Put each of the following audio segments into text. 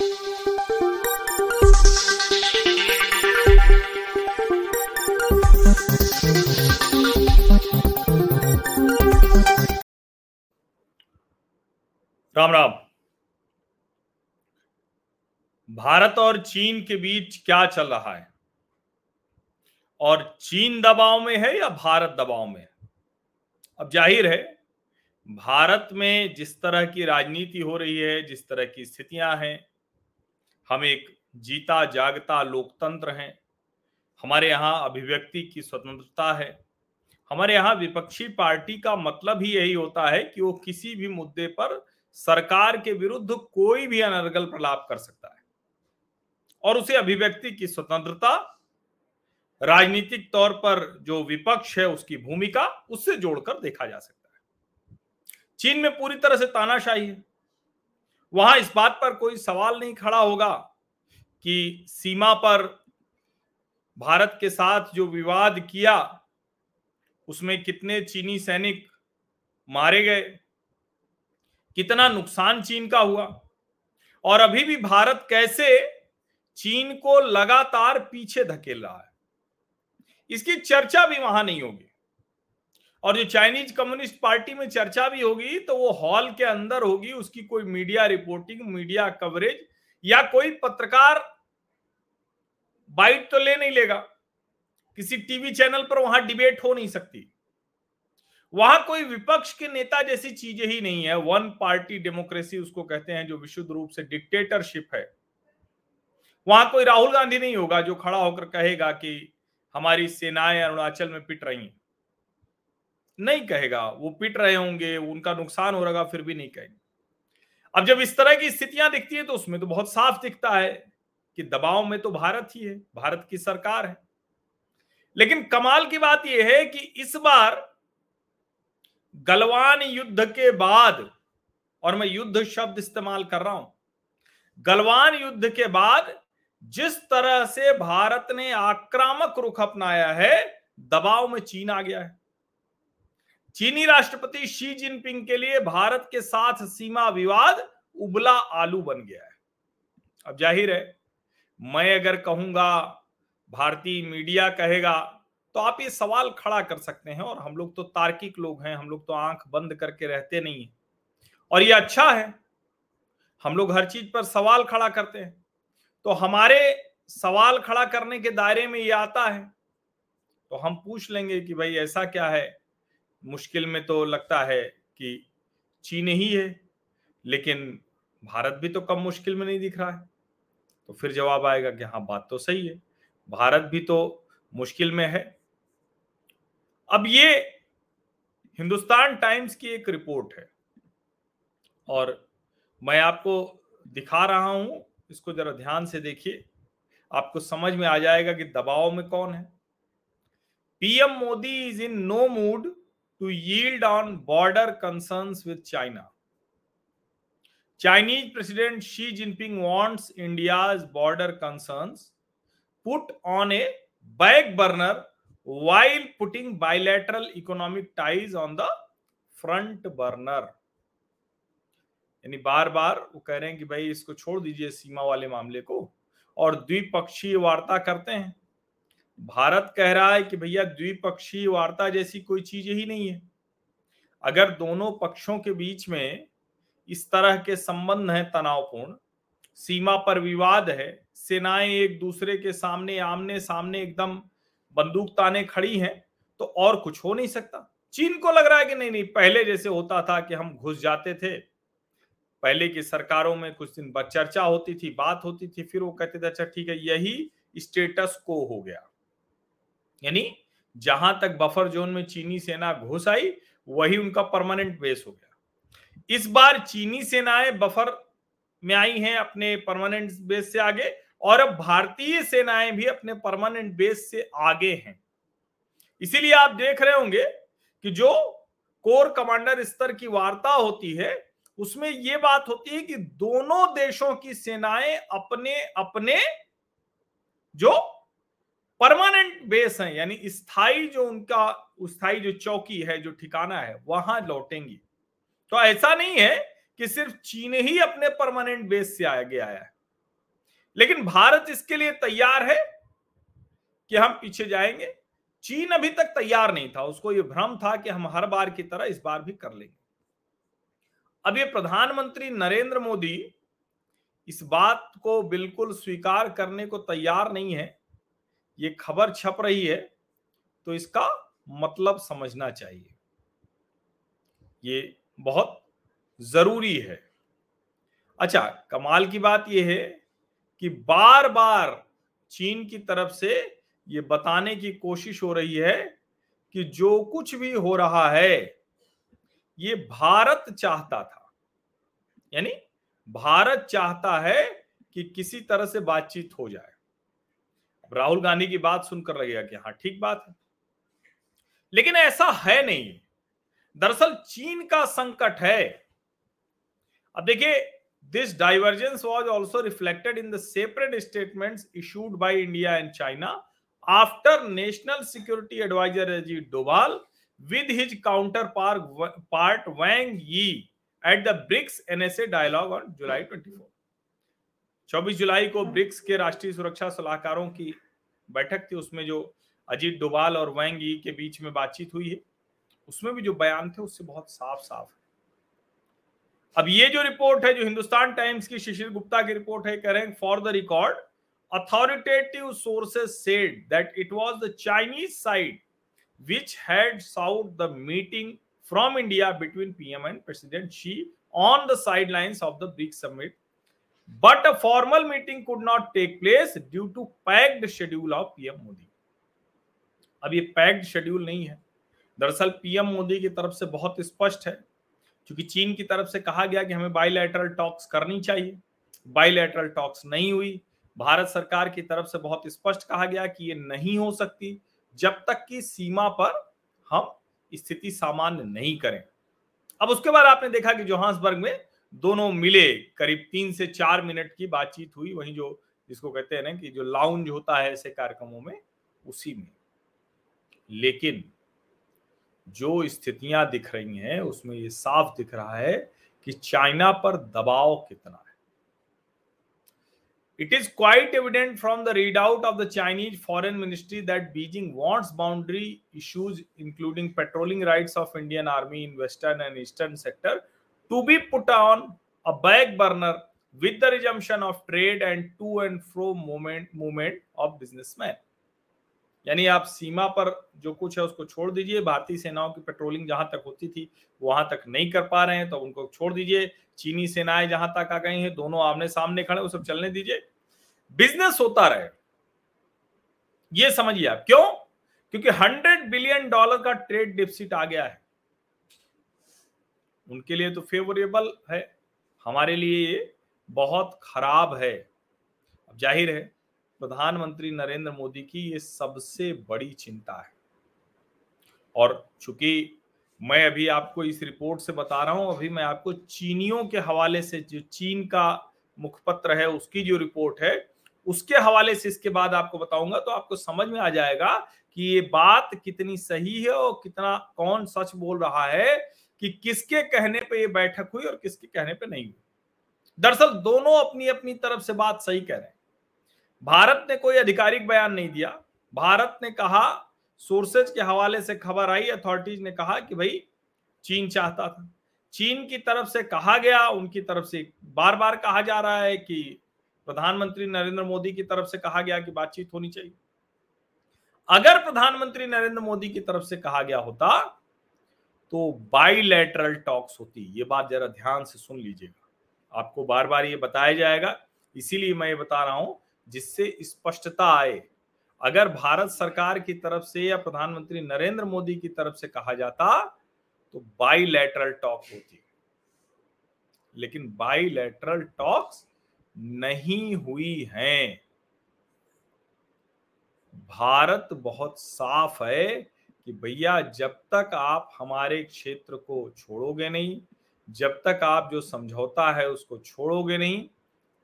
राम राम। भारत और चीन के बीच क्या चल रहा है? और चीन दबाव में है या भारत दबाव में है? अब ज़ाहिर है, भारत में जिस तरह की राजनीति हो रही है, जिस तरह की स्थितियाँ हैं हम एक जीता जागता लोकतंत्र हैं। हमारे यहाँ अभिव्यक्ति की स्वतंत्रता है। हमारे यहाँ विपक्षी पार्टी का मतलब ही यही होता है कि वो किसी भी मुद्दे पर सरकार के विरुद्ध कोई भी अनर्गल प्रलाप कर सकता है। और उसे अभिव्यक्ति की स्वतंत्रता, राजनीतिक तौर पर जो विपक्ष है उसकी भूमिका, उससे जोड़कर देखा जा सकता है। चीन में पूरी तरह से तानाशाही है। वहाँ इस बात पर कोई सवाल नहीं खड़ा होगा कि सीमा पर भारत के साथ जो विवाद किया, उसमें कितने चीनी सैनिक मारे गए, कितना नुकसान चीन का हुआ, और अभी भी भारत कैसे चीन को लगातार पीछे धकेल रहा है। इसकी चर्चा भी वहाँ नहीं होगी। और जो चाइनीज़ कम्युनिस्ट पार्टी में चर्चा भी होगी तो वो हॉल के अंदर होगी, उसकी कोई मीडिया रिपोर्टिंग, मीडिया कवरेज, या कोई पत्रकार बाइट तो ले नहीं लेगा। किसी टीवी चैनल पर वहाँ डिबेट हो नहीं सकती। वहाँ कोई विपक्ष के नेता जैसी चीज़ें ही नहीं है। वन पार्टी डेमोक्रेसी उसको कहते हैं, जो विशुद्ध रूप से डिक्टेटरशिप है। वहाँ कोई राहुल गांधी नहीं होगा, जो खड़ा होकर कहेगा कि हमारी सेनाएँ अरुणाचल में पिट रही हैं। नहीं कहेगा, वो पिट रहे होंगे, उनका नुकसान हो रहा, फिर भी नहीं कहेंगे। अब जब इस तरह की स्थितियाँ दिखती है तो उसमें तो बहुत साफ़ दिखता है कि दबाव में तो भारत ही है, भारत की सरकार है। लेकिन कमाल की बात यह है कि इस बार गलवान युद्ध के बाद, और मैं युद्ध शब्द इस्तेमाल कर रहा हूँ, गलवान युद्ध के बाद जिस तरह से भारत ने आक्रामक रुख अपनाया है, दबाव में चीन आ गया है। चीनी राष्ट्रपति शी जिनपिंग के लिए भारत के साथ सीमा विवाद उबला आलू बन गया है। अब ज़ाहिर है, मैं अगर कहूँगा, भारतीय मीडिया कहेगा तो आप ये सवाल खड़ा कर सकते हैं और हम लोग तो तार्किक लोग हैं, हम लोग तो आँख बंद करके रहते नहीं है। और ये अच्छा है, हम लोग हर चीज़ पर सवाल खड़ा करते हैं। तो हमारे सवाल खड़ा करने के दायरे में ये आता है। तो हम पूछ लेंगे कि भाई ऐसा क्या है? मुश्किल में तो लगता है कि चीन ही है, लेकिन भारत भी तो कम मुश्किल में नहीं दिख रहा है। तो फिर जवाब आएगा कि हाँ बात तो सही है। भारत भी तो मुश्किल में है। अब ये हिंदुस्तान टाइम्स की एक रिपोर्ट है, और मैं आपको दिखा रहा हूँ, इसको जरा ध्यान से देखिए। आपको समझ में आ जाएगा कि दबाव में कौन है। PM Modi is in no mood to yield on border concerns with China Chinese president Xi Jinping wants India's border concerns put on a back burner while putting bilateral economic ties on the front burner यानी बार बार वो कह रहे हैं कि भाई इसको छोड़ दीजिए सीमा वाले मामले को और द्विपक्षीय वार्ता करते हैं। भारत कह रहा है कि भैया द्विपक्षीय वार्ता जैसी कोई चीज़ ही नहीं है। अगर दोनों पक्षों के बीच में इस तरह के संबंध हैं तनावपूर्ण, सीमा पर विवाद है, सेनाएँ एक दूसरे के सामने, आमने सामने एकदम बंदूक ताने खड़ी हैं तो और कुछ हो नहीं सकता। चीन को लग रहा है कि नहीं नहीं, पहले जैसे होता था कि हम घुस जाते थे, पहले की सरकारों में कुछ दिन बाद चर्चा होती थी, बात होती थी, फिर वो कहते थे अच्छा ठीक है, यही स्टेटस को हो गया। यानी जहाँ तक बफर जोन में चीनी सेना घुस आई, वही उनका परमानेंट बेस हो गया। इस बार चीनी सेनाएँ बफर में आई हैं अपने परमानेंट बेस से आगे, और अब भारतीय सेनाएँ भी अपने परमानेंट बेस से आगे हैं। इसीलिए आप देख रहे होंगे कि जो कोर कमांडर स्तर की वार्ता होती है, उसमें यह बात होती है कि दोनों देशों की सेनाएँ अपने अपने जो परमानेंट बेस है, यानी स्थायी जो उनका स्थायी जो चौकी है, जो ठिकाना है, वहाँ लौटेंगी। तो ऐसा नहीं है कि सिर्फ़ चीन ही अपने परमानेंट बेस से आगे आया है। लेकिन भारत इसके लिए तैयार है कि हम पीछे जाएँगे। चीन अभी तक तैयार नहीं था, उसको यह भ्रम था कि हम हर बार की तरह इस बार भी कर लेंगे। अब ये प्रधानमंत्री नरेंद्र मोदी इस बात को बिल्कुल स्वीकार करने को तैयार नहीं है ये खबर छप रही है तो इसका मतलब समझना चाहिए। ये बहुत ज़रूरी है। अच्छा कमाल की बात यह है कि बार बार चीन की तरफ़ से ये बताने की कोशिश हो रही है कि जो कुछ भी हो रहा है, ये भारत चाहता था। यानी भारत चाहता है कि किसी तरह से बातचीत हो जाए। राहुल गांधी की बात सुनकर लगेगा कि हाँ ठीक बात है लेकिन ऐसा है नहीं दरअसल चीन का संकट है अब देखिए this divergence was also reflected in the separate statement issued by India and China after National Security Advisor Ajit Doval with his counterpart part Wang Yi at the BRICS NSA dialogue on July 24. 24 जुलाई को BRICS के राष्ट्रीय सुरक्षा सलाहकारों की बैठक थी, उसमें जो अजीत डोभाल और वैंगी के बीच में बातचीत हुई है, उसमें भी जो बयान थे, उससे बहुत साफ़ साफ़ है। अब ये जो रिपोर्ट है, जो हिंदुस्तान टाइम्स की शिशिर गुप्ता की रिपोर्ट है, कह रहे हैं, for the record authoritative sources said that it was the Chinese side which had sought the meeting from India between PM and president Xi on the side of the BRICS summit But a formal meeting could not take place due to packed schedule of PM Modi. अब ये packed schedule नहीं है। दरअसल PM Modi की तरफ़ से बहुत स्पष्ट है, क्योंकि चीन की तरफ़ से कहा गया कि हमें बाइलेटरल टॉक्स करनी चाहिए। बाइलेटरल टॉक्स नहीं हुई। भारत सरकार की तरफ़ से बहुत स्पष्ट कहा गया कि ये नहीं हो सकती, जब तक कि सीमा पर हम स्थिति सामान्य नहीं करें। अब उसके बाद आपने देखा कि जोहान्सबर्ग में दोनों मिले, करीब तीन से चार मिनट की बातचीत हुई, वही जो जिसको कहते हैं ना कि जो लाउंज होता है ऐसे कार्यक्रमों में, उसी में। लेकिन जो स्थितियाँ दिख रही हैं, उसमें ये साफ़ दिख रहा है कि चाइना पर दबाव कितना है। It is quite evident from the read out of the Chinese foreign ministry that Beijing wants boundary issues including patrolling rights of Indian army in western and eastern sector to be put on a back burner with the resumption of trade and to and fro movement movement of businessmen. यानी आप सीमा पर जो कुछ है उसको छोड़ दीजिए। भारतीय सेनाओं की पेट्रोलिंग जहाँ तक होती थी, वहाँ तक नहीं कर पा रहे हैं तो उनको छोड़ दीजिए। चीनी सेनाएँ जहाँ तक आ गई हैं, दोनों आमने सामने खड़े, वो सब चलने दीजिए। बिज़नेस होता रहे। ये समझिए आप, क्यों? क्योंकि हंड्रेड बिलियन डॉलर का ट्रेड डिफिसिट आ गया है। उनके लिए तो फेवरेबल है। हमारे लिए ये बहुत खराब है। अब ज़ाहिर है, प्रधानमंत्री नरेंद्र मोदी की ये सबसे बड़ी चिंता है। और चूँकि मैं अभी आपको इस रिपोर्ट से बता रहा हूँ, अभी मैं आपको चीनियों के हवाले से जो चीन का मुखपत्र है, उसकी जो रिपोर्ट है, उसके हवाले से इसके बाद आपको बताऊँगा तो आपको समझ में आ जाएगा कि ये बात कितनी सही है और कितना कौन सच बोल रहा है। कि किसके कहने पे ये बैठक हुई और किसके कहने पे नहीं हुई। दरअसल दोनों अपनी अपनी तरफ़ से बात सही कह रहे हैं। भारत ने कोई आधिकारिक बयान नहीं दिया। भारत ने कहा, सोर्सेज के हवाले से खबर आई, अथॉरिटीज ने कहा कि भाई, चीन चाहता था। चीन की तरफ़ से कहा गया, उनकी तरफ़ से बार बार कहा जा रहा है कि प्रधानमंत्री नरेंद्र मोदी की तरफ़ से कहा गया कि बातचीत होनी चाहिए। अगर प्रधानमंत्री नरेंद्र मोदी की तरफ़ से कहा गया होता तो बाइलेटरल टॉक्स होती है। ये बात जरा ध्यान से सुन लीजिएगा। आपको बार बार ये बताया जाएगा, इसीलिए मैं ये बता रहा हूँ, जिससे स्पष्टता आए। अगर भारत सरकार की तरफ़ से या प्रधानमंत्री नरेंद्र मोदी की तरफ़ से कहा जाता तो बाइलेटरल टॉक होती। लेकिन बाइलेटरल टॉक्स नहीं हुई हैं। भारत बहुत साफ़ है कि भैया जब तक आप हमारे क्षेत्र को छोड़ोगे नहीं जब तक आप जो समझौता है उसको छोड़ोगे नहीं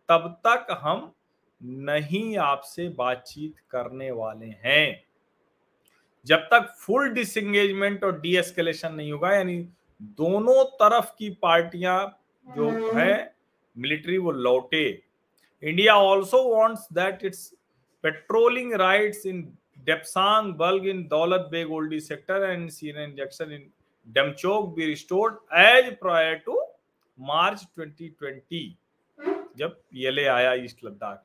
तब तक हम नहीं आपसे बातचीत करने वाले हैं। जब तक फुल डिसंगेजमेंट और डी एस्केलेशन नहीं होगा यानी दोनों तरफ़ की पार्टियाँ जो है मिलिट्री वो लौटे। India also wants that its patrolling rights in Depsang bulge in Daulat Beg sector and seen injection in Demchok be restored as prior to March 2020 जब पीएलए आया ईस्ट लद्दाख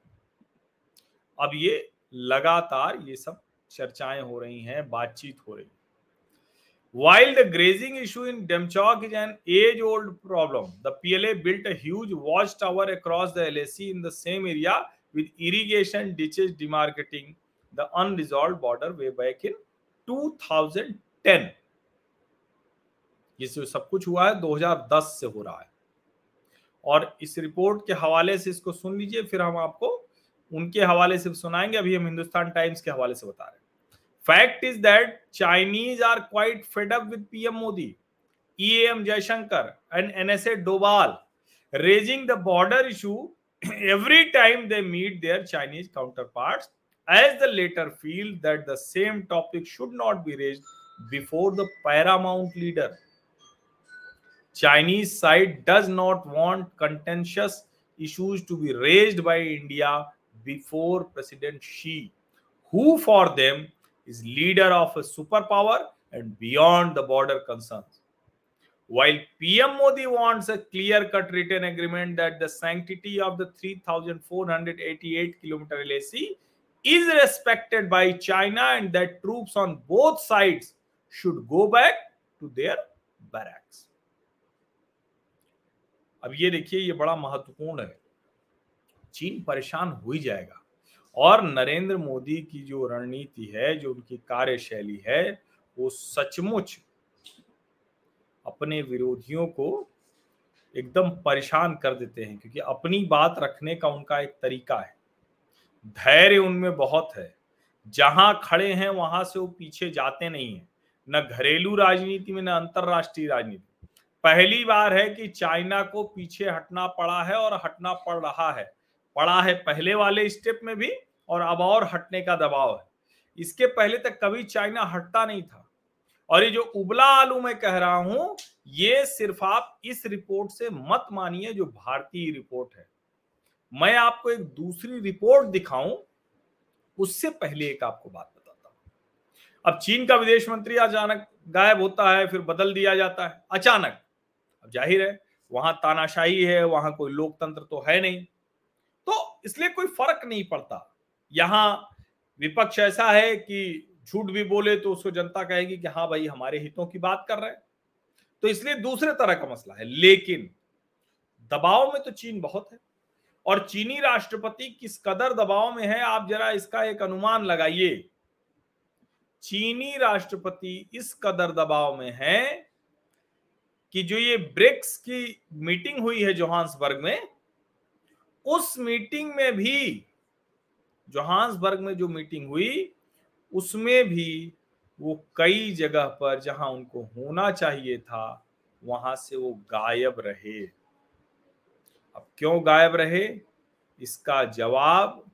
अब ये लगातार ये सब चर्चाएँ हो रही हैं, बातचीत हो रही wild grazing issue in Demchok is an age old problem the PLA built a huge watch tower across the LAC in the same area with irrigation ditches demarcating the unresolved border way back in 2010 ये से सब कुछ हुआ है 2010 से हो रहा है। और इस रिपोर्ट के हवाले से इसको सुन लीजिए, फिर हम आपको उनके हवाले से सुनाएँगे। अभी हम हिंदुस्तान टाइम्स के हवाले से बता रहे fact is that Chinese are quite fed up with PM Modi EAM Jaishankar and NSA Doval raising the border issue every time they meet their Chinese counterpart as the latter feel that the same topic should not be raised before the paramount leader. Chinese side does not want contentious issues to be raised by India before President Xi, who for them is leader of a superpower and beyond the border concerns. While PM Modi wants a clear cut written agreement that the sanctity of the 3,488 kilometer LAC is respected by China and that troops on both sides should go back to their barracks. अब ये देखिए, ये बड़ा महत्वपूर्ण है। चीन परेशान हो ही जाएगा। और नरेंद्र मोदी की जो रणनीति है, जो उनकी कार्यशैली है, वो सचमुच अपने विरोधियों को एकदम परेशान कर देते हैं, क्योंकि अपनी बात रखने का उनका एक तरीका है। धैर्य उनमें बहुत है। जहाँ खड़े हैं, वहाँ से वो पीछे जाते नहीं है। न घरेलू राजनीति में, न अंतरराष्ट्रीय राजनीति पहली बार है कि चाइना को पीछे हटना पड़ा है और हटना पड़ रहा है। पड़ा है पहले वाले स्टेप में भी और अब और हटने का दबाव है। इसके पहले तक कभी चाइना हटता नहीं था। और ये जो उबला आलू मैं कह रहा हूँ, ये सिर्फ़ आप इस रिपोर्ट से मत मानिए जो भारतीय रिपोर्ट है। मैं आपको एक दूसरी रिपोर्ट दिखाऊँ, उससे पहले एक आपको बात बताता हूँ। अब चीन का विदेश मंत्री अचानक गायब होता है, फिर बदल दिया जाता है। अचानक। अब ज़ाहिर है, वहाँ तानाशाही है, वहाँ कोई लोकतंत्र तो है नहीं। तो इसलिए कोई फ़र्क नहीं पड़ता। यहाँ विपक्ष ऐसा है कि झूठ भी बोले तो उसको जनता कहेगी कि हाँ भाई, हमारे हितों की बात कर रहे हैं। तो इसलिए दूसरे तरह का मसला है। लेकिन दबाव में तो चीन बहुत है। और चीनी राष्ट्रपति किस कदर दबाव में है, आप जरा इसका एक अनुमान लगाइए। चीनी राष्ट्रपति इस कदर दबाव में है कि जो ये ब्रिक्स की मीटिंग हुई है जोहान्सबर्ग में, उस मीटिंग में भी जोहान्सबर्ग में जो मीटिंग हुई, उसमें भी वो कई जगह पर जहाँ उनको होना चाहिए था, वहाँ से वो गायब रहे। अब क्यों गायब रहे? इसका जवाब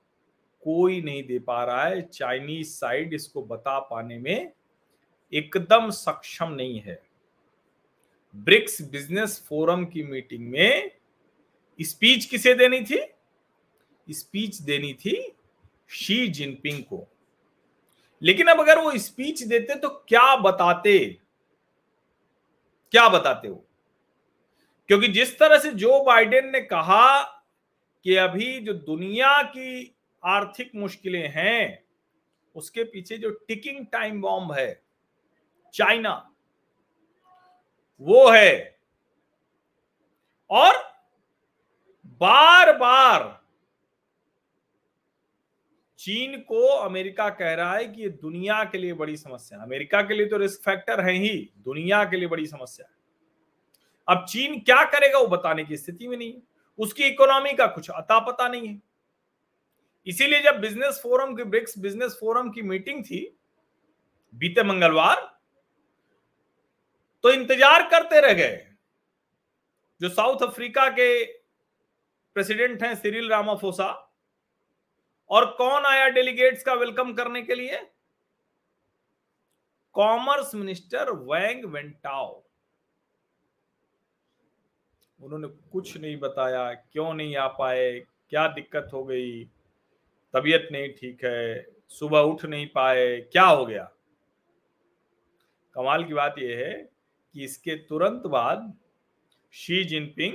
कोई नहीं दे पा रहा है। चाइनीज़ साइड इसको बता पाने में एकदम सक्षम नहीं है। ब्रिक्स बिज़नेस फोरम की मीटिंग में स्पीच किसे देनी थी? स्पीच देनी थी शी जिनपिंग को। लेकिन अब अगर वो स्पीच देते तो क्या बताते? क्या बताते वो? क्योंकि जिस तरह से जो बाइडेन ने कहा कि अभी जो दुनिया की आर्थिक मुश्किलें हैं, उसके पीछे जो टिकिंग टाइम बॉम्ब है, चाइना, वो है। और बार बार चीन को अमेरिका कह रहा है कि ये दुनिया के लिए बड़ी समस्या अमेरिका के लिए तो रिस्क फैक्टर है ही, दुनिया के लिए बड़ी समस्या अब चीन क्या करेगा वो बताने की स्थिति में नहीं उसकी इकोनॉमी का कुछ अता पता नहीं है। इसीलिए जब बिज़नेस फोरम की, ब्रिक्स बिज़नेस फोरम की मीटिंग थी, बीते मंगलवार तो इंतज़ार करते रह गए। जो साउथ अफ्रीका के प्रेसिडेंट हैं, सिरिल रामाफोसा, और कौन आया डेलीगेट्स का वेलकम करने के लिए? कॉमर्स मिनिस्टर वैंग वेंटाओ उन्होंने कुछ नहीं बताया, क्यों नहीं आ पाए, क्या दिक्कत हो गई, तबीयत नहीं ठीक है, सुबह उठ नहीं पाए, क्या हो गया? कमाल की बात यह है कि इसके तुरंत बाद शी जिनपिंग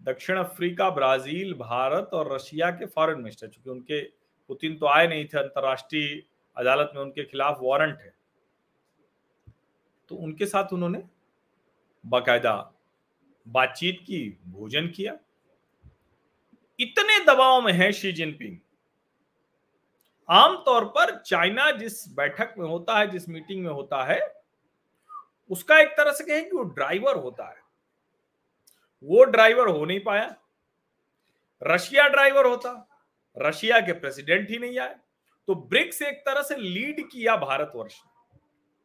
दक्षिण अफ्रीका, ब्राज़ील, भारत और रशिया के फॉरेन मिनिस्टर चूँकि उनके पुतिन तो आए नहीं थे, अंतरराष्ट्रीय अदालत में उनके खिलाफ वारंट है। तो उनके साथ उन्होंने बाकायदा बातचीत की, भोजन किया। इतने दबाव में है शी जिनपिंग। आमतौर पर चाइना जिस बैठक में होता है, जिस मीटिंग में होता है, उसका एक तरह से कहें कि वो ड्राइवर होता है। वो ड्राइवर हो नहीं पाया। रशिया ड्राइवर होता। रशिया के प्रेसिडेंट ही नहीं आए। तो ब्रिक्स एक तरह से लीड किया भारतवर्ष।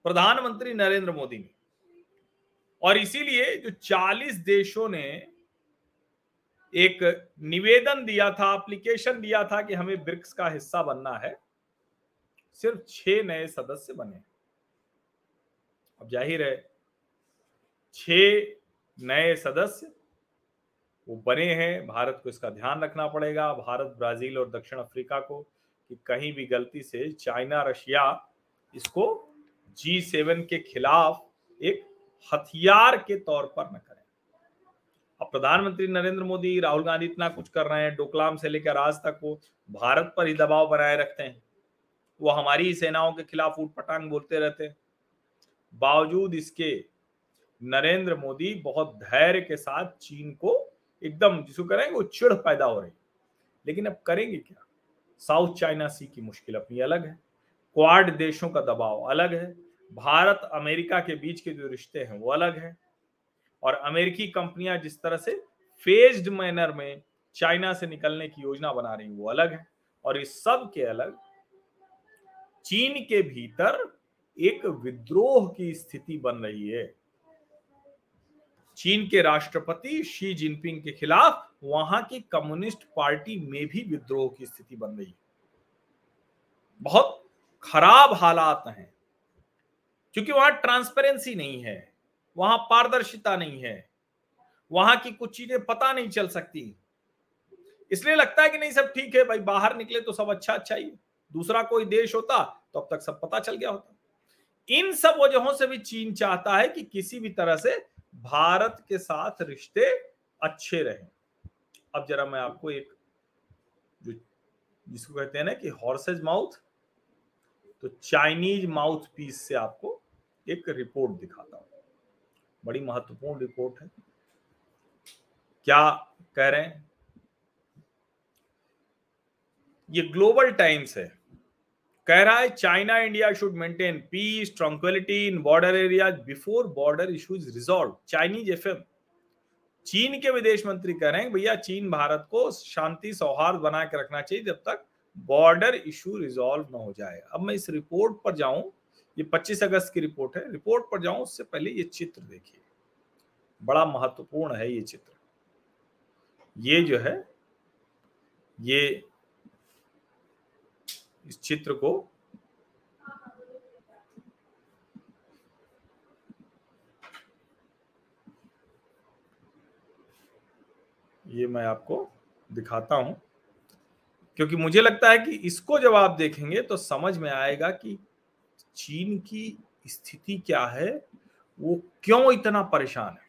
प्रधानमंत्री नरेंद्र मोदी ने। और इसीलिए जो 40 देशों ने एक निवेदन दिया था एप्लीकेशन दिया था कि हमें ब्रिक्स का हिस्सा बनना है। सिर्फ़ छह नए सदस्य बने। अब ज़ाहिर है, छह नए सदस्य, वो बने हैं। भारत को इसका ध्यान रखना पड़ेगा। भारत, ब्राज़ील और दक्षिण अफ्रीका को कि कहीं भी गलती से चाइना, रशिया इसको जी सेवन के खिलाफ एक हथियार के तौर पर न करें। अब प्रधानमंत्री नरेंद्र मोदी, राहुल गांधी इतना कुछ कर रहे हैं, डोकलाम से लेकर आज तक वो भारत पर ही दबाव बनाए रखते हैं। वो हमारी सेनाओं के खिलाफ उठ पटांग बोलते रहते हैं। बावजूद इसके, नरेंद्र मोदी बहुत धैर्य के साथ चीन को एकदम, जिसको करेंगे वो चिड़ पैदा हो रही लेकिन अब करेंगे क्या? साउथ चाइना सी की मुश्किल अपनी अलग है। क्वाड देशों का दबाव अलग है। भारत अमेरिका के बीच के जो रिश्ते हैं वो अलग है। और अमेरिकी कंपनियाँ जिस तरह से फेज्ड मैनर में चाइना से निकलने की योजना बना रही वो अलग है। और इस सब के अलग चीन के भीतर एक विद्रोह की स्थिति बन रही है। चीन के राष्ट्रपति शी जिनपिंग के खिलाफ वहाँ की कम्युनिस्ट पार्टी में भी विद्रोह की स्थिति बन रही है। बहुत खराब हालात हैं। क्योंकि वहाँ ट्रांसपेरेंसी नहीं है, वहाँ पारदर्शिता नहीं है, वहाँ की कुछ चीज़ें पता नहीं चल सकती। इसलिए लगता है कि नहीं, सब ठीक है, भाई बाहर निकले तो सब अच्छा अच्छा ही दूसरा कोई देश होता तो अब तक सब पता चल गया होता। इन सब वजहों से भी चीन चाहता है कि किसी भी तरह से भारत के साथ रिश्ते अच्छे रहें। अब जरा मैं आपको एक जो जिसको कहते हैं ना कि हॉर्सेज माउथ तो चाइनीज़ माउथ पीस से आपको एक रिपोर्ट दिखाता हूँ। बड़ी महत्वपूर्ण रिपोर्ट है। क्या कह रहे हैं? ये ग्लोबल टाइम्स है। कह रहा है, China, India should maintain peace, tranquility in border area before border issues resolve. Chinese FM. चीन के विदेश मंत्री कह रहे हैं, भैया, चीन भारत को शांति, सौहार्द बना के रखना चाहिए जब तक बॉर्डर इशू रिजॉल्व ना हो जाए। अब मैं इस रिपोर्ट पर जाऊँ ये 25 अगस्त की रिपोर्ट है। रिपोर्ट पर जाऊँ, उससे पहले ये चित्र देखिए। बड़ा महत्वपूर्ण है ये चित्र। ये जो है, ये इस चित्र को ये मैं आपको दिखाता हूँ। क्योंकि मुझे लगता है कि इसको जब आप देखेंगे तो समझ में आएगा कि चीन की स्थिति क्या है, वो क्यों इतना परेशान है?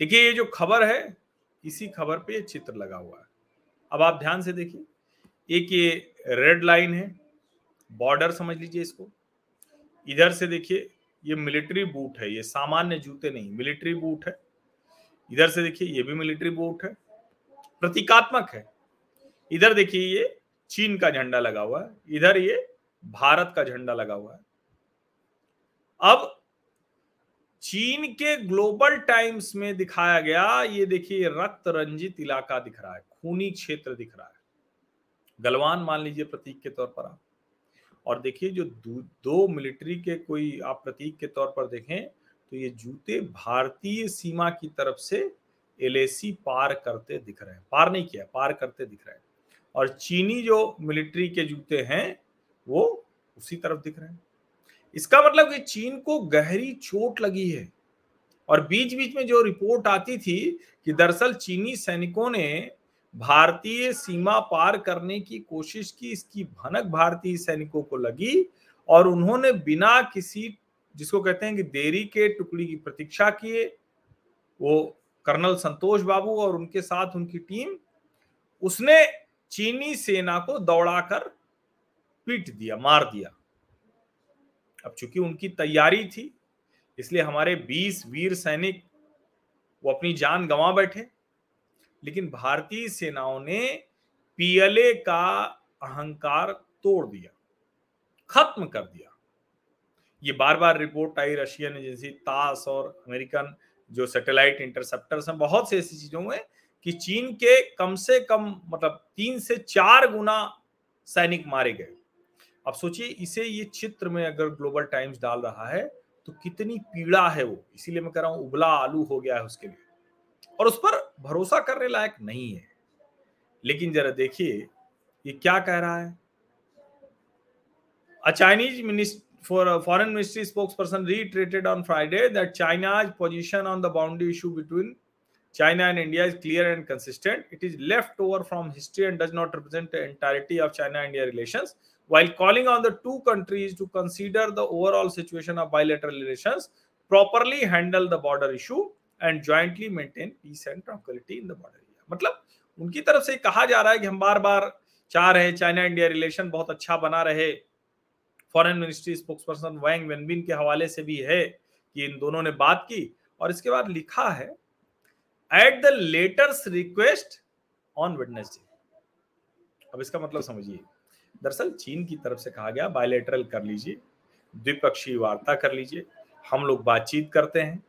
देखिए, ये जो खबर है, इसी खबर पे ये चित्र लगा हुआ है। अब आप ध्यान से देखिए, एक ये रेड लाइन है, बॉर्डर समझ लीजिए इसको। इधर से देखिए, ये मिलिट्री बूट है, ये सामान्य जूते नहीं, मिलिट्री बूट है। इधर से देखिए, ये भी मिलिट्री बूट है, प्रतीकात्मक है। इधर देखिए, ये चीन का झंडा लगा हुआ है, इधर ये भारत का झंडा लगा हुआ है। अब चीन के ग्लोबल टाइम्स में दिखाया गया, ये देखिए, रक्त रंजित इलाका दिख रहा है, खूनी क्षेत्र दिख रहा है। गलवान मान लीजिए प्रतीक के तौर पर आप। और देखिए, जो दो मिलिट्री के कोई आप प्रतीक के तौर पर देखें तो ये जूते भारतीय सीमा की तरफ़ से एलएसी पार करते दिख रहे हैं। पार नहीं किया, पार करते दिख रहे हैं। और चीनी जो मिलिट्री के जूते हैं वो उसी तरफ़ दिख रहे हैं। इसका मतलब कि चीन को गहरी चोट लगी है। और बीच बीच में जो रिपोर्ट आती थी कि दरअसल चीनी सैनिकों ने भारतीय सीमा पार करने की कोशिश की, इसकी भनक भारतीय सैनिकों को लगी और उन्होंने बिना किसी, जिसको कहते हैं कि देरी के टुकड़ी की प्रतीक्षा किए, वो कर्नल संतोष बाबू और उनके साथ उनकी टीम, उसने चीनी सेना को दौड़ाकर पीट दिया, मार दिया। अब चूँकि उनकी तैयारी थी, इसलिए हमारे 20 वीर सैनिक वो अपनी जान गंवा बैठे। लेकिन भारतीय सेनाओं ने पीएलए का अहंकार तोड़ दिया, खत्म कर दिया। ये बार बार रिपोर्ट आई रशियन एजेंसी तास और अमेरिकन जो सैटेलाइट इंटरसेप्टर्स हैं, बहुत से ऐसी चीज़ों में कि चीन के कम से कम मतलब तीन से चार गुना सैनिक मारे गए। अब सोचिए, इसे ये चित्र में अगर ग्लोबल टाइम्स डाल रहा है तो कितनी पीड़ा है वो। इसीलिए मैं कह रहा हूँ, उबला आलू हो गया है उसके लिए। और उस पर भरोसा करने लायक नहीं है। लेकिन जरा देखिए, ये क्या कह रहा है? A Chinese minister for foreign ministry spokesperson reiterated on Friday that China's position on the boundary issue between China and India is clear and consistent it is left over from history and does not represent the entirety of China India relations While calling on the two countries to consider the overall situation of bilateral relations, properly handle the border issue and jointly maintain peace and tranquility in the border area मतलब उनकी तरफ़ से कहा जा रहा है कि हम बार बार चाह रहे चाइना इंडिया रिलेशन बहुत अच्छा बना रहे। Foreign ministry spokesperson Wang Wenbin के हवाले से भी है कि इन दोनों ने बात की और इसके बाद लिखा है at the latter's request on Wednesday अब इसका मतलब समझिए। दरअसल चीन की तरफ़ से कहा गया बायोलेटरल कर लीजिए, द्विपक्षीय वार्ता कर लीजिए, हम लोग बातचीत करते हैं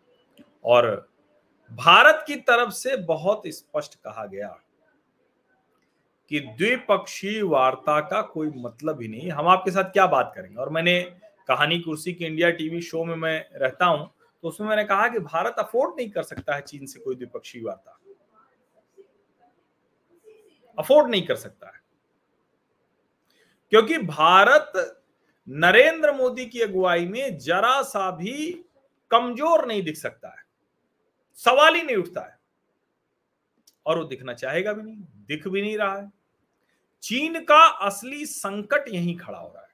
और भारत की तरफ़ से बहुत स्पष्ट कहा गया कि द्विपक्षीय वार्ता का कोई मतलब ही नहीं। हम आपके साथ क्या बात करेंगे? और मैंने कहानी कुर्सी के इंडिया टीवी शो में मैं रहता हूँ तो उसमें मैंने कहा कि भारत अफोर्ड नहीं कर सकता है चीन से कोई द्विपक्षीय वार्ता। अफोर्ड नहीं कर सकता है। क्योंकि भारत नरेंद्र मोदी की अगुवाई में जरा सा भी कमज़ोर नहीं दिख सकता है। सवाल ही नहीं उठता है। और वो दिखना चाहेगा भी नहीं, दिख भी नहीं रहा है। चीन का असली संकट यहीं खड़ा हो रहा है।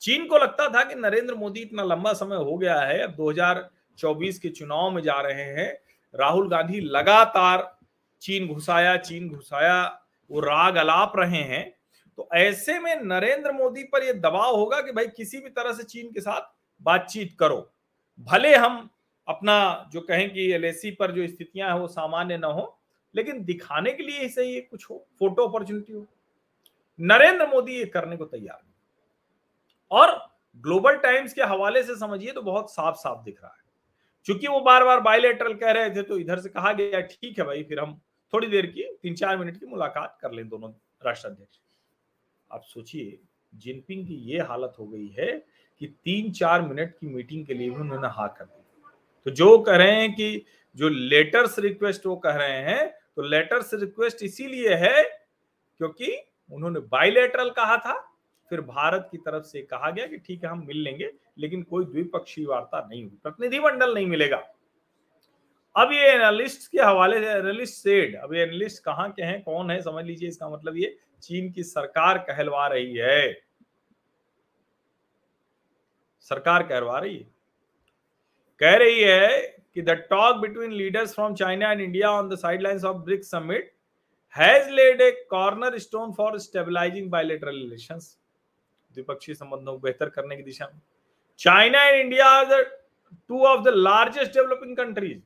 चीन को लगता था कि नरेंद्र मोदी इतना लंबा समय हो गया है, अब 2024 के चुनाव में जा रहे हैं। राहुल गांधी लगातार चीन घुसाया चीन घुसाया, वो राग अलाप रहे हैं। तो ऐसे में नरेंद्र मोदी पर यह दबाव होगा कि भाई किसी भी तरह से चीन के साथ बातचीत करो। भले हम अपना जो कहें कि एलएसी पर जो स्थितियाँ हैं वो सामान्य ना हो, लेकिन दिखाने के लिए सही कुछ हो फ़ोटो अपॉर्चुनिटी हो। नरेंद्र मोदी ये करने को तैयार नहीं। और ग्लोबल टाइम्स के हवाले से समझिए तो बहुत साफ़ साफ़ दिख रहा है। क्योंकि वो बार बार बायोलेटरल कह रहे थे तो इधर से कहा गया, ठीक है भाई, फिर हम थोड़ी देर की तीन चार मिनट की मुलाकात कर लें दोनों राष्ट्राध्यक्ष। आप सोचिए, जिनपिंग की ये हालत हो गई है कि तीन चार मिनट की मीटिंग के लिए भी उन्होंने हाँ कर दी। तो जो कह रहे हैं कि जो लेटर्स रिक्वेस्ट वो कह रहे हैं तो लेटर्स रिक्वेस्ट इसीलिए है क्योंकि उन्होंने बाइलेटरल कहा था, फिर भारत की तरफ़ से कहा गया कि ठीक है, हम मिल लेंगे, लेकिन कोई द्विपक्षीय वार्ता नहीं हुई, प्रतिनिधिमंडल नहीं मिलेगा। अब ये एनालिस्ट के हवाले से एनालिस्ट सेड अब ये एनालिस्ट कहाँ के हैं, कौन है, समझ लीजिए इसका मतलब ये चीन की सरकार कहलवा रही है। सरकार कहलवा रही है। कह रही है कि the talk between leaders from China and India on the sidelines of BRICS summit has laid a corner stone for stabilising bilateral relations द्विपक्षीय संबंधों को बेहतर करने की दिशा में। China and India are the two of the largest developing countries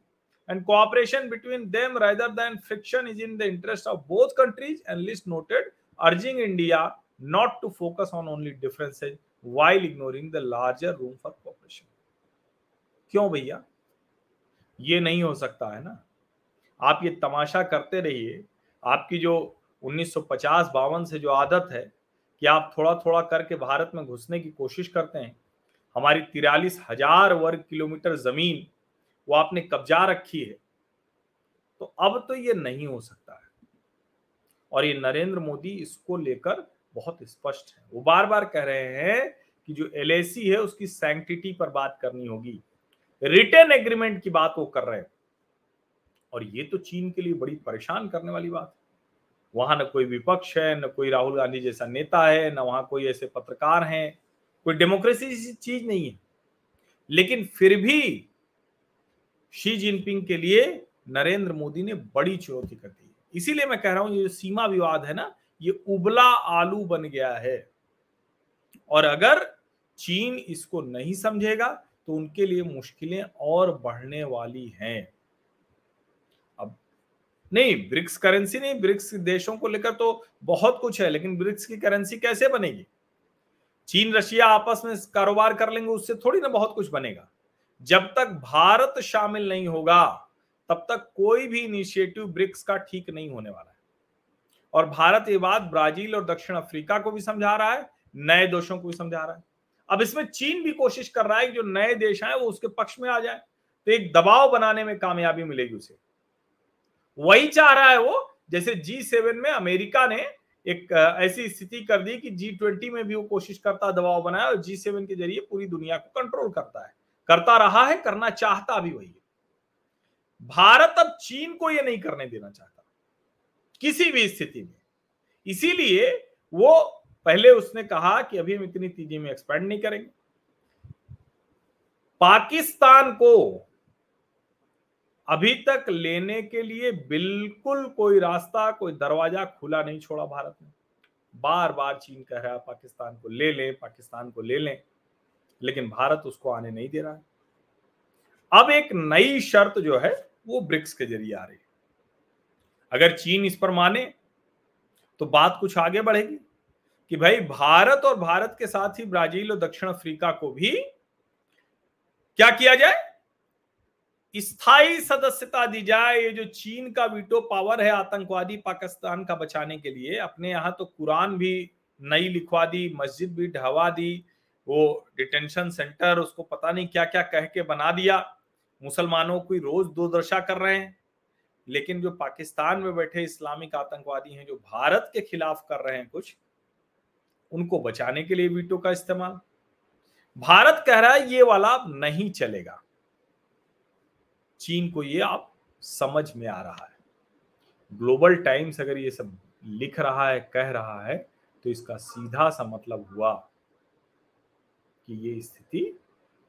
and cooperation between them rather than friction is in the interest of both countries and list noted urging india not to focus on only differences while ignoring the larger room for cooperation. क्यों भैया? ये नहीं हो सकता, है ना? आप ये तमाशा करते रहिए। आपकी जो 1950 बावन से जो आदत है कि आप थोड़ा थोड़ा करके भारत में घुसने की कोशिश करते हैं, हमारी तिरालीस हज़ार वर्ग किलोमीटर ज़मीन वो आपने कब्जा रखी है तो अब तो ये नहीं हो सकता है। और ये नरेंद्र मोदी इसको लेकर बहुत स्पष्ट है। वो बार बार कह रहे हैं कि जो एल है, उसकी सैंक्टिटी पर बात करनी होगी। रिटर्न एग्रीमेंट की बात वो कर रहे हैं। और ये तो चीन के लिए बड़ी परेशान करने वाली बात है। वहाँ न कोई विपक्ष है, न कोई राहुल गांधी जैसा नेता है, न वहाँ कोई ऐसे पत्रकार हैं। कोई डेमोक्रेसी चीज़ नहीं है। लेकिन फिर भी शी जिनपिंग के लिए नरेंद्र मोदी ने बड़ी चुनौती कर दी। इसीलिए मैं कह रहा हूँ, ये सीमा विवाद है ना, ये उबला आलू बन गया है। और अगर चीन इसको नहीं समझेगा तो उनके लिए मुश्किलें और बढ़ने वाली हैं। अब, नहीं, ब्रिक्स करेंसी नहीं, ब्रिक्स देशों को लेकर तो बहुत कुछ है, लेकिन ब्रिक्स की करेंसी कैसे बनेगी? चीन, रशिया आपस में कारोबार कर लेंगे, उससे थोड़ी ना बहुत कुछ बनेगा। जब तक भारत शामिल नहीं होगा तब तक कोई भी इनिशिएटिव ब्रिक्स का ठीक नहीं होने वाला है। और भारत ये बात ब्राज़ील और दक्षिण अफ्रीका को भी समझा रहा है, नए देशों को भी समझा रहा है। अब इसमें चीन भी कोशिश कर रहा है कि जो नए देश हैं वो उसके पक्ष में आ जाए तो एक दबाव बनाने में कामयाबी मिलेगी उसे। वही चाह रहा है वो, जैसे जी सेवन में अमेरिका ने एक ऐसी स्थिति कर दी कि जी ट्वेंटी में भी वो कोशिश करता, दबाव बनाया और जी सेवन के ज़रिए पूरी दुनिया को कंट्रोल करता है। करता रहा है, करना चाहता भी वही। भारत अब चीन को यह नहीं करने देना चाहता। किसी भी स्थिति में। इसीलिए वो पहले उसने कहा कि अभी हम इतनी तेज़ी में एक्सपेंड नहीं करेंगे। पाकिस्तान को अभी तक लेने के लिए बिल्कुल कोई रास्ता, कोई दरवाज़ा खुला नहीं छोड़ा भारत ने। बार बार चीन कह रहा है, पाकिस्तान को ले लें, पाकिस्तान को ले लें। लेकिन भारत उसको आने नहीं दे रहा है। अब एक नई शर्त जो है वो ब्रिक्स के ज़रिए आ रही। अगर चीन इस पर माने तो बात कुछ आगे बढ़ेगी कि भाई भारत और भारत के साथ ही ब्राज़ील और दक्षिण अफ्रीका को भी क्या किया जाए? स्थायी सदस्यता दी जाए। ये जो चीन का वीटो पावर है, आतंकवादी पाकिस्तान का बचाने के लिए, अपने यहाँ तो कुरान भी नई लिखवा दी, मस्जिद भी ढहवा दी, वो डिटेंशन सेंटर उसको पता नहीं क्या क्या कह के बना दिया। मुसलमानों की रोज दुर्दशा कर रहे हैं, लेकिन जो पाकिस्तान में बैठे इस्लामिक आतंकवादी हैं, जो भारत के खिलाफ कर रहे हैं कुछ, उनको बचाने के लिए वीटो का इस्तेमाल। भारत कह रहा है, ये वाला नहीं चलेगा। चीन को ये आप समझ में आ रहा है। ग्लोबल टाइम्स अगर ये सब लिख रहा है, कह रहा है तो इसका सीधा सा मतलब हुआ कि ये स्थिति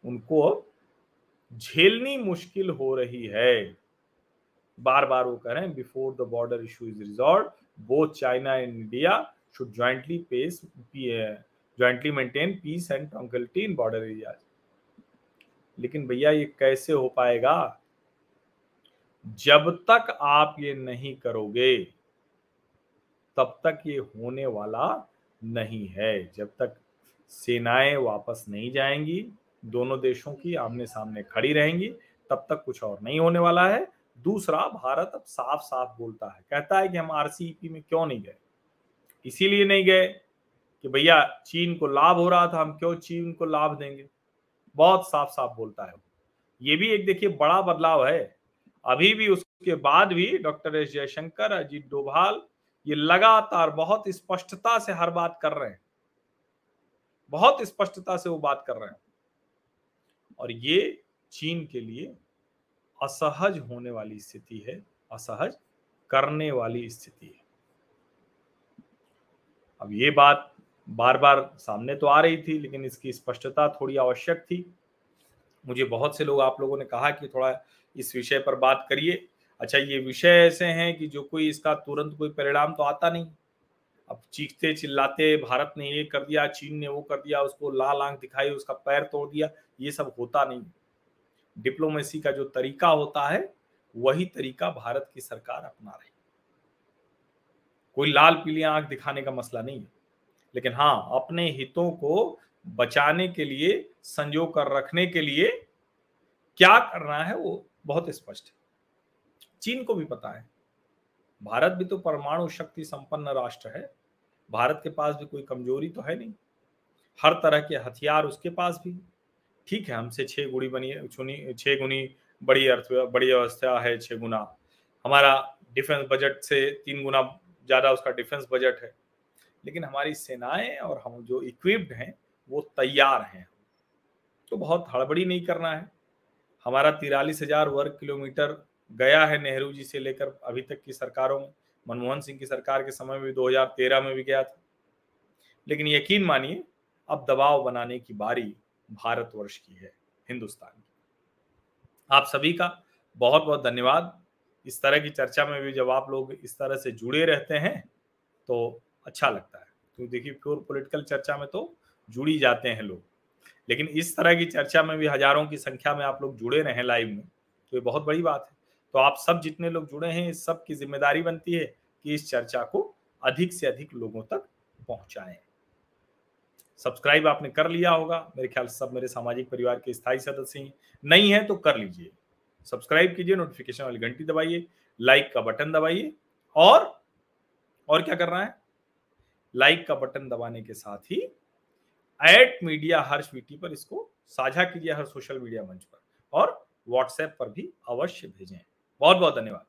उनको झेलनी मुश्किल हो रही है। बार बार वो कह रहे हैं before the border issue is resolve both China and India should jointly pace jointly maintain peace and tranquility in border areas लेकिन भैया ये कैसे हो पाएगा? जब तक आप ये नहीं करोगे, तब तक ये होने वाला नहीं है। जब तक सेनाएँ वापस नहीं जाएँगी दोनों देशों की आमने सामने खड़ी रहेंगी तब तक कुछ और नहीं होने वाला है। दूसरा भारत अब साफ़ साफ़ बोलता है कहता है कि हम आरसीईपी में क्यों नहीं गए? इसीलिए नहीं गए कि भैया चीन को लाभ हो रहा था हम क्यों चीन को लाभ देंगे? बहुत साफ़ साफ़ बोलता है ये भी एक देखिए बड़ा बदलाव है। अभी भी उसके बाद भी डॉक्टर एस जयशंकर अजीत डोभाल ये लगातार बहुत स्पष्टता से हर बात कर रहे हैं। बहुत स्पष्टता से वो बात कर रहे हैं। और ये चीन के लिए असहज होने वाली स्थिति है, असहज करने वाली स्थिति है। अब ये बात बार बार सामने तो आ रही थी, लेकिन इसकी स्पष्टता थोड़ी आवश्यक थी। मुझे बहुत से लोग, आप लोगों ने कहा कि थोड़ा इस विषय पर बात करिए। अच्छा ये विषय ऐसे हैं कि जो कोई इसका तुरंत कोई परिणाम तो आता नहीं। अब चीखते चिल्लाते भारत ने ये कर दिया, चीन ने वो कर दिया, उसको लाल आँख दिखाई, उसका पैर तोड़ दिया, ये सब होता नहीं। डिप्लोमेसी का जो तरीका होता है, वही तरीका भारत की सरकार अपना रही। कोई लाल पीली आँख दिखाने का मसला नहीं है। लेकिन हाँ अपने हितों को बचाने के लिए, संजो कर रखने के लिए क्या करना है, वो बहुत स्पष्ट है। चीन को भी पता है। भारत भी तो परमाणु शक्ति संपन्न राष्ट्र है। भारत के पास भी कोई कमज़ोरी तो है नहीं। हर तरह के हथियार उसके पास भी। ठीक है, हमसे छह गुड़ी बनी छुनी छह गुनी बड़ी अर्थ, बड़ी अवस्था है, छह गुना। हमारा डिफेंस बजट से तीन गुना ज़्यादा उसका डिफेंस बजट है। लेकिन हमारी सेनाएँ और हम जो इक्विप्ड हैं, वो तैयार हैं। तो बहुत हड़बड़ी नहीं करना है। हमारा तिरालीस हज़ार वर्ग किलोमीटर गया है नेहरू जी से लेकर अभी तक की सरकारों में। मनमोहन सिंह की सरकार के समय में भी 2013 में भी गया था। लेकिन यकीन मानिए, अब दबाव बनाने की बारी भारतवर्ष की है, हिंदुस्तान की। आप सभी का बहुत बहुत धन्यवाद। इस तरह की चर्चा में भी जब आप लोग इस तरह से जुड़े रहते हैं तो अच्छा लगता है। तो देखिए प्योर पॉलिटिकल चर्चा में तो जुड़ी जाते हैं लोग। लेकिन इस तरह की चर्चा में भी हज़ारों की संख्या में आप लोग जुड़े रहे लाइव में तो ये बहुत बड़ी बात है। तो आप सब जितने लोग जुड़े हैं, इस सब की ज़िम्मेदारी बनती है कि इस चर्चा को अधिक से अधिक लोगों तक पहुंचाएँ। सब्सक्राइब आपने कर लिया होगा। मेरे ख्याल सब मेरे सामाजिक परिवार के स्थायी सदस्य हैं। नहीं है तो कर लीजिए। सब्सक्राइब कीजिए, नोटिफिकेशन वाली घंटी दबाइए, लाइक का बटन दबाइए और और क्या करना है? लाइक का बटन दबाने के साथ ही एट मीडिया हर्ष वीटी पर इसको साझा कीजिए हर सोशल मीडिया मंच पर और व्हाट्सएप पर भी अवश्य भेजें। बहुत बहुत धन्यवाद।